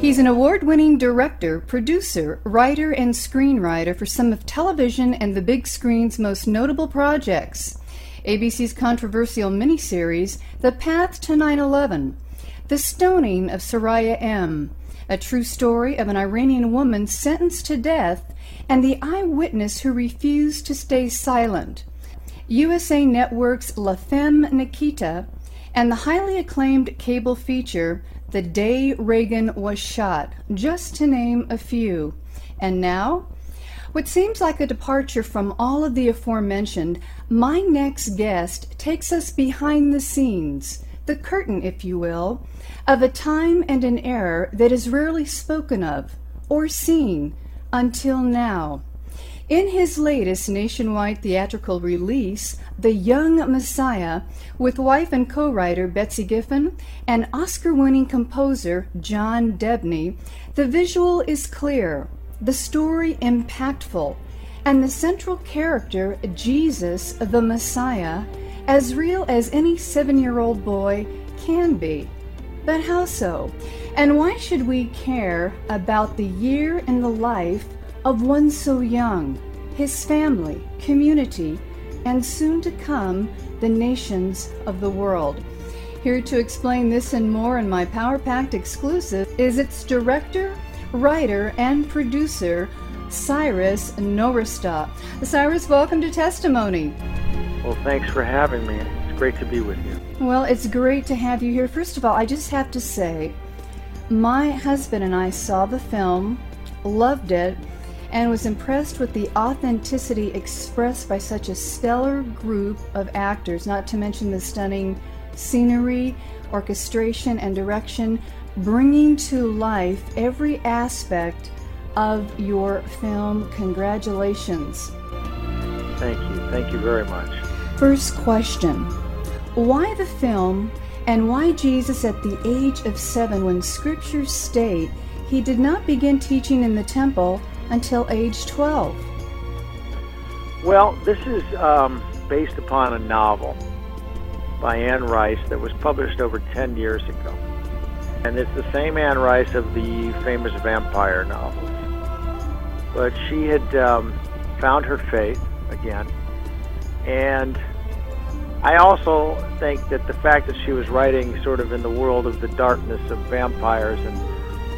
He's an award winning director, producer, writer, and screenwriter for some of television and the big screen's most notable projects. ABC's controversial miniseries, The Path to 9 11, The Stoning of Soraya M., a true story of an Iranian woman sentenced to death, and the eyewitness who refused to stay silent. USA Network's La Femme Nikita, and the highly acclaimed cable feature the day Reagan was shot, just to name a few. And now, what seems like a departure from all of the aforementioned, my next guest takes us behind the scenes, the curtain, if you will, of a time and an era that is rarely spoken of or seen until now. In his latest nationwide theatrical release, The Young Messiah, with wife and co writer Betsy Giffen and Oscar winning composer John Debney, the visual is clear, the story impactful, and the central character, Jesus the Messiah, as real as any seven year old boy can be. But how so? And why should we care about the year in the life of one so young, his family, community, and soon to come, the nations of the world. Here to explain this and more in my Power Packed exclusive is its director, writer, and producer, Cyrus Nowrasteh. Cyrus, welcome to Testimony. Well, thanks for having me. It's great to be with you. Well, it's great to have you here. First of all, I just have to say, my husband and I saw the film, loved it, and was impressed with the authenticity expressed by such a stellar group of actors, not to mention the stunning scenery, orchestration, and direction, bringing to life every aspect of your film. Congratulations. Thank you. Thank you very much. First question Why the film, and why Jesus at the age of seven when scriptures state he did not begin teaching in the temple until age 12? Well, this is um, based upon a novel by Anne Rice that was published over 10 years ago. And it's the same Anne Rice of the famous vampire novels. But she had um, found her faith again. And I also think that the fact that she was writing sort of in the world of the darkness of vampires and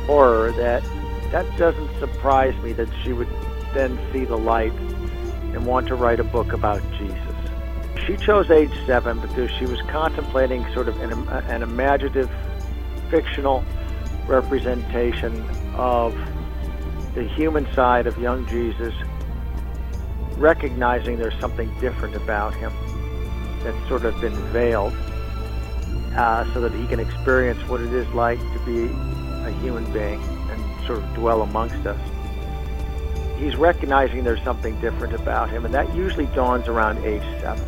horror, that that doesn't surprise me that she would then see the light and want to write a book about Jesus. She chose age seven because she was contemplating sort of an, an imaginative, fictional representation of the human side of young Jesus, recognizing there's something different about him that's sort of been veiled uh, so that he can experience what it is like to be a human being sort of dwell amongst us. He's recognizing there's something different about him, and that usually dawns around age seven.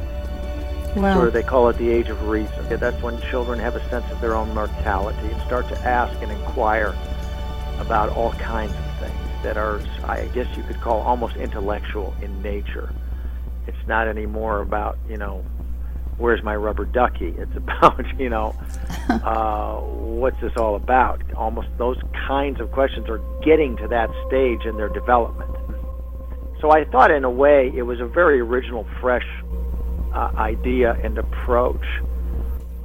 Wow. Sort of they call it the age of reason. That's when children have a sense of their own mortality and start to ask and inquire about all kinds of things that are, I guess you could call almost intellectual in nature. It's not anymore about, you know, where's my rubber ducky? It's about, you know, uh, what's this all about? Almost those kinds of questions are getting to that stage in their development. So I thought, in a way, it was a very original, fresh uh, idea and approach.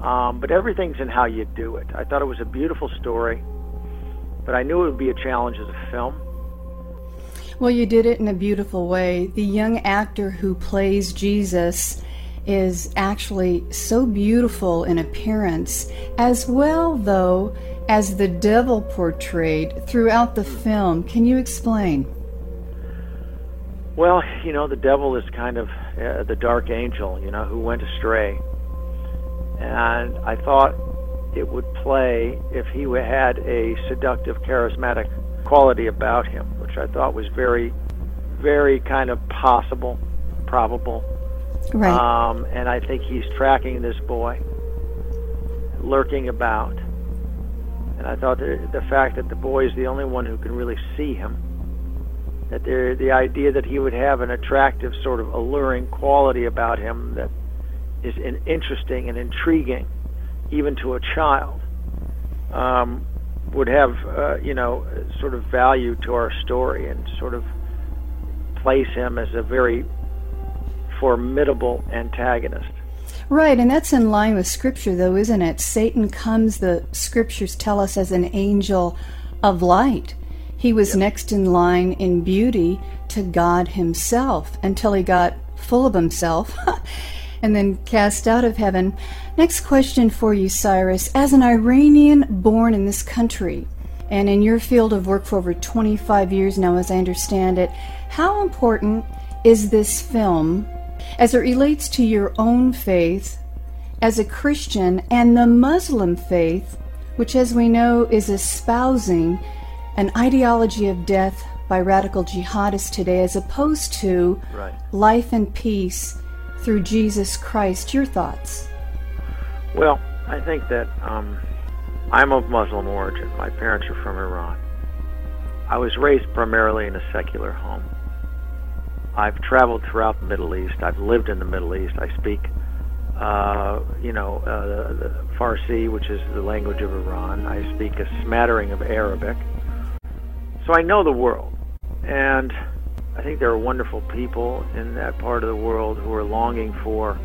Um, but everything's in how you do it. I thought it was a beautiful story, but I knew it would be a challenge as a film. Well, you did it in a beautiful way. The young actor who plays Jesus is actually so beautiful in appearance, as well, though, as the devil portrayed throughout the film. Can you explain? Well, you know, the devil is kind of uh, the dark angel, you know, who went astray. And I thought it would play if he had a seductive, charismatic quality about him, which I thought was very very kind of possible, probable. Right. Um, and I think he's tracking this boy, lurking about. And I thought the fact that the boy is the only one who can really see him, that there, the idea that he would have an attractive, sort of alluring quality about him that is in, interesting and intriguing, even to a child, um, would have, uh, you know, sort of value to our story and sort of place him as a very formidable antagonist. Right, and that's in line with Scripture, though, isn't it? Satan comes, the Scriptures tell us, as an angel of light. He was next in line in beauty to God Himself until he got full of himself and then cast out of heaven. Next question for you, Cyrus. As an Iranian born in this country, and in your field of work for over 25 years now, as I understand it, how important is this film as it relates to your own faith as a Christian and the Muslim faith, which, as we know, is espousing an ideology of death by radical jihadists today, as opposed to Right. life and peace through Jesus Christ. Your thoughts? Well, I think that um, I'm of Muslim origin. My parents are from Iran. I was raised primarily in a secular home. I've traveled throughout the Middle East. I've lived in the Middle East. I speak, uh, you know, uh, Farsi, which is the language of Iran. I speak a smattering of Arabic. So I know the world. And I think there are wonderful people in that part of the world who are longing for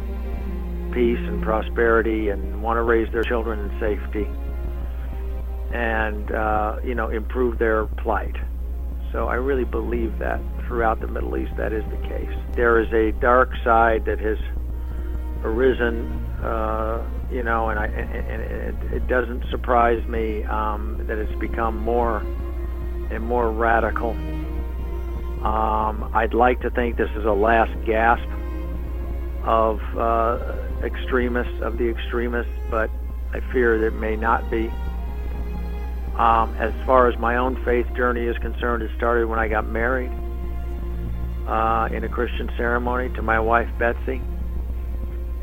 peace and prosperity and want to raise their children in safety and uh, you know improve their plight. So I really believe that throughout the Middle East that is the case. There is a dark side that has arisen, uh, you know, and I and, it, it doesn't surprise me um, that it's become more and more radical. Um, I'd like to think this is a last gasp of uh, extremists, of the extremists, but I fear that it may not be. Um, as far as my own faith journey is concerned, it started when I got married uh, in a Christian ceremony to my wife Betsy,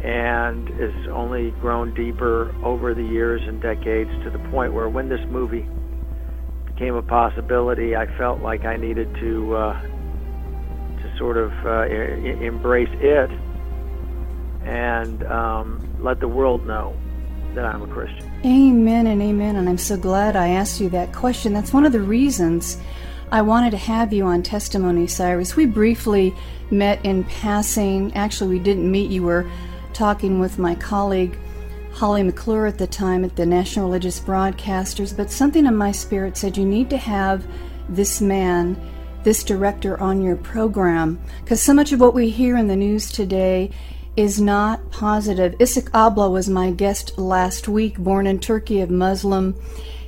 and has only grown deeper over the years and decades to the point where when this movie became a possibility, I felt like I needed to uh, to sort of uh, embrace it and um, let the world know that I'm a Christian. Amen and amen. And I'm so glad I asked you that question. That's one of the reasons I wanted to have you on Testimony, Cyrus. We briefly met in passing. Actually, we didn't meet. You were talking with my colleague, Holly McClure, at the time at the National Religious Broadcasters. But something in my spirit said you need to have this man, this director on your program. Because so much of what we hear in the news today is not positive. Isaac Abla was my guest last week, born in Turkey of Muslim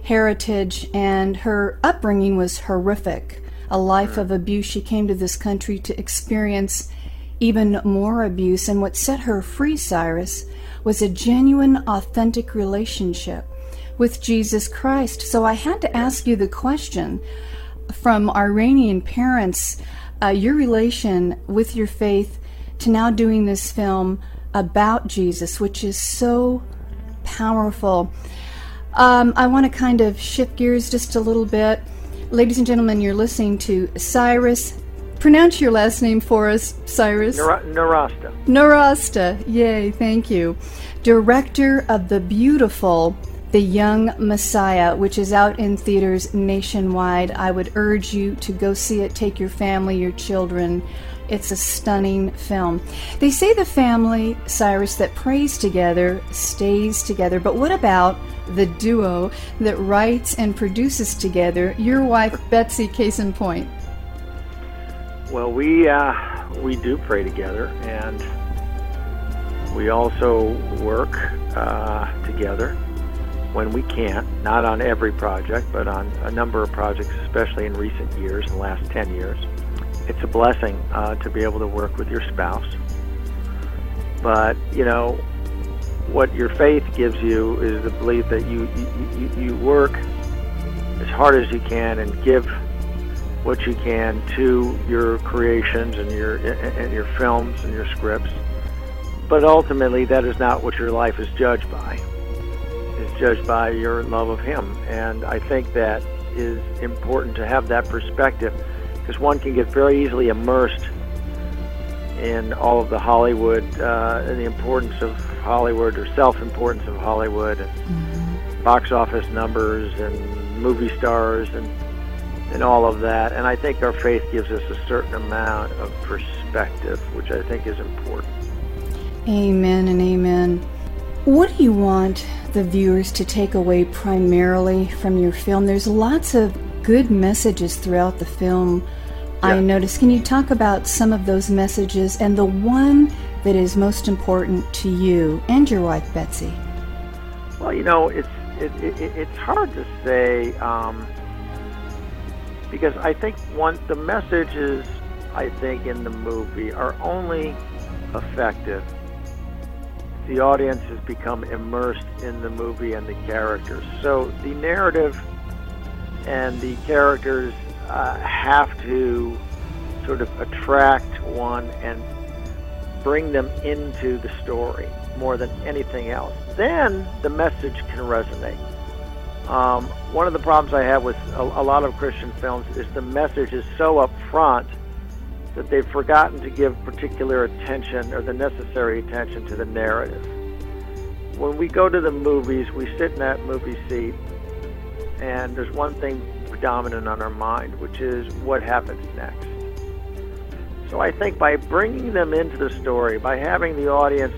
heritage, and her upbringing was horrific. A life of abuse. She came to this country to experience even more abuse, and what set her free, Cyrus, was a genuine, authentic relationship with Jesus Christ. So I had to ask you the question from Iranian parents uh, your relation with your faith to now doing this film about Jesus, which is so powerful. Um, I want to kind of shift gears just a little bit. Ladies and gentlemen, you're listening to Cyrus. Pronounce your last name for us, Cyrus. Narasta. Narasta. Yay, thank you. Director of the beautiful The Young Messiah, which is out in theaters nationwide. I would urge you to go see it. Take your family, your children. It's a stunning film. They say the family, Cyrus, that prays together stays together. But what about the duo that writes and produces together? Your wife, Betsy, case in point. Well, we uh, we do pray together, and we also work uh, together when we can. Not on every project, but on a number of projects, especially in recent years, in the last ten years. It's a blessing uh, to be able to work with your spouse. But you know, what your faith gives you is the belief that you you, you, work as hard as you can and give what you can to your creations and your and your films and your scripts. But ultimately, that is not what your life is judged by. It's judged by your love of Him, and I think that is important to have that perspective because one can get very easily immersed in all of the Hollywood uh, and the importance of Hollywood or self-importance of Hollywood and mm-hmm. box office numbers and movie stars and and all of that. And I think our faith gives us a certain amount of perspective, which I think is important. Amen and amen. What do you want the viewers to take away primarily from your film? There's lots of good messages throughout the film. Yeah. I noticed. Can you talk about some of those messages and the one that is most important to you and your wife Betsy? Well, you know, it's it, it, it's hard to say. Um, because I think one the messages I think in the movie are only effective the audience has become immersed in the movie and the characters. So the narrative and the characters uh, have to sort of attract one and bring them into the story more than anything else. Then the message can resonate. Um, one of the problems I have with a, a, lot of Christian films is the message is so upfront that they've forgotten to give particular attention or the necessary attention to the narrative. When we go to the movies, we sit in that movie seat, and there's one thing predominant on our mind, which is what happens next. So I think by bringing them into the story, by having the audience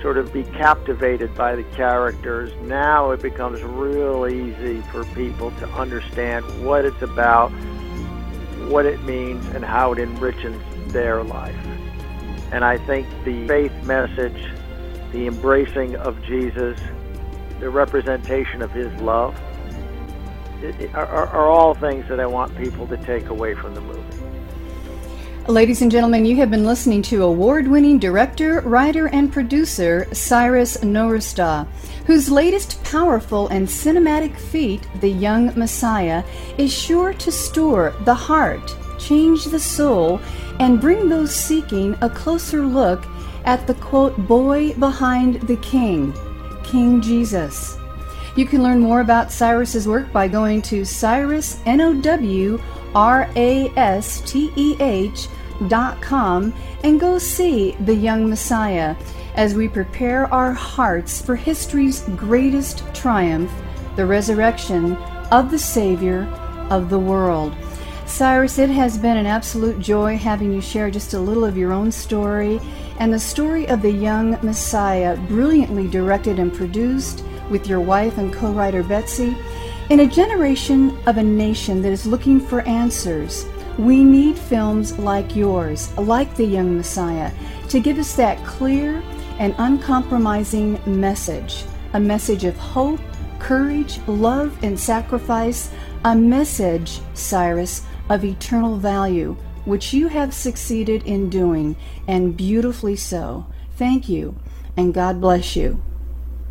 sort of be captivated by the characters, now it becomes real easy for people to understand what it's about, what it means, and how it enriches their life. And I think the faith message, the embracing of Jesus, the representation of his love, are, are all things that I want people to take away from the movie. Ladies and gentlemen, you have been listening to award winning director, writer, and producer Cyrus Nowrasteh, whose latest powerful and cinematic feat, The Young Messiah, is sure to stir the heart, change the soul, and bring those seeking a closer look at the quote, boy behind the king, King Jesus. You can learn more about Cyrus's work by going to Cyrus, N O W R A S T E H com and go see The Young Messiah as we prepare our hearts for history's greatest triumph, the resurrection of the Savior of the world. Cyrus, it has been an absolute joy having you share just a little of your own story and the story of the young Messiah, brilliantly directed and produced with your wife and co writer Betsy, in a generation of a nation that is looking for answers we need films like yours, like The Young Messiah, to give us that clear and uncompromising message a message of hope, courage, love, and sacrifice, a message, Cyrus, of eternal value, which you have succeeded in doing, and beautifully so. Thank you, and God bless you.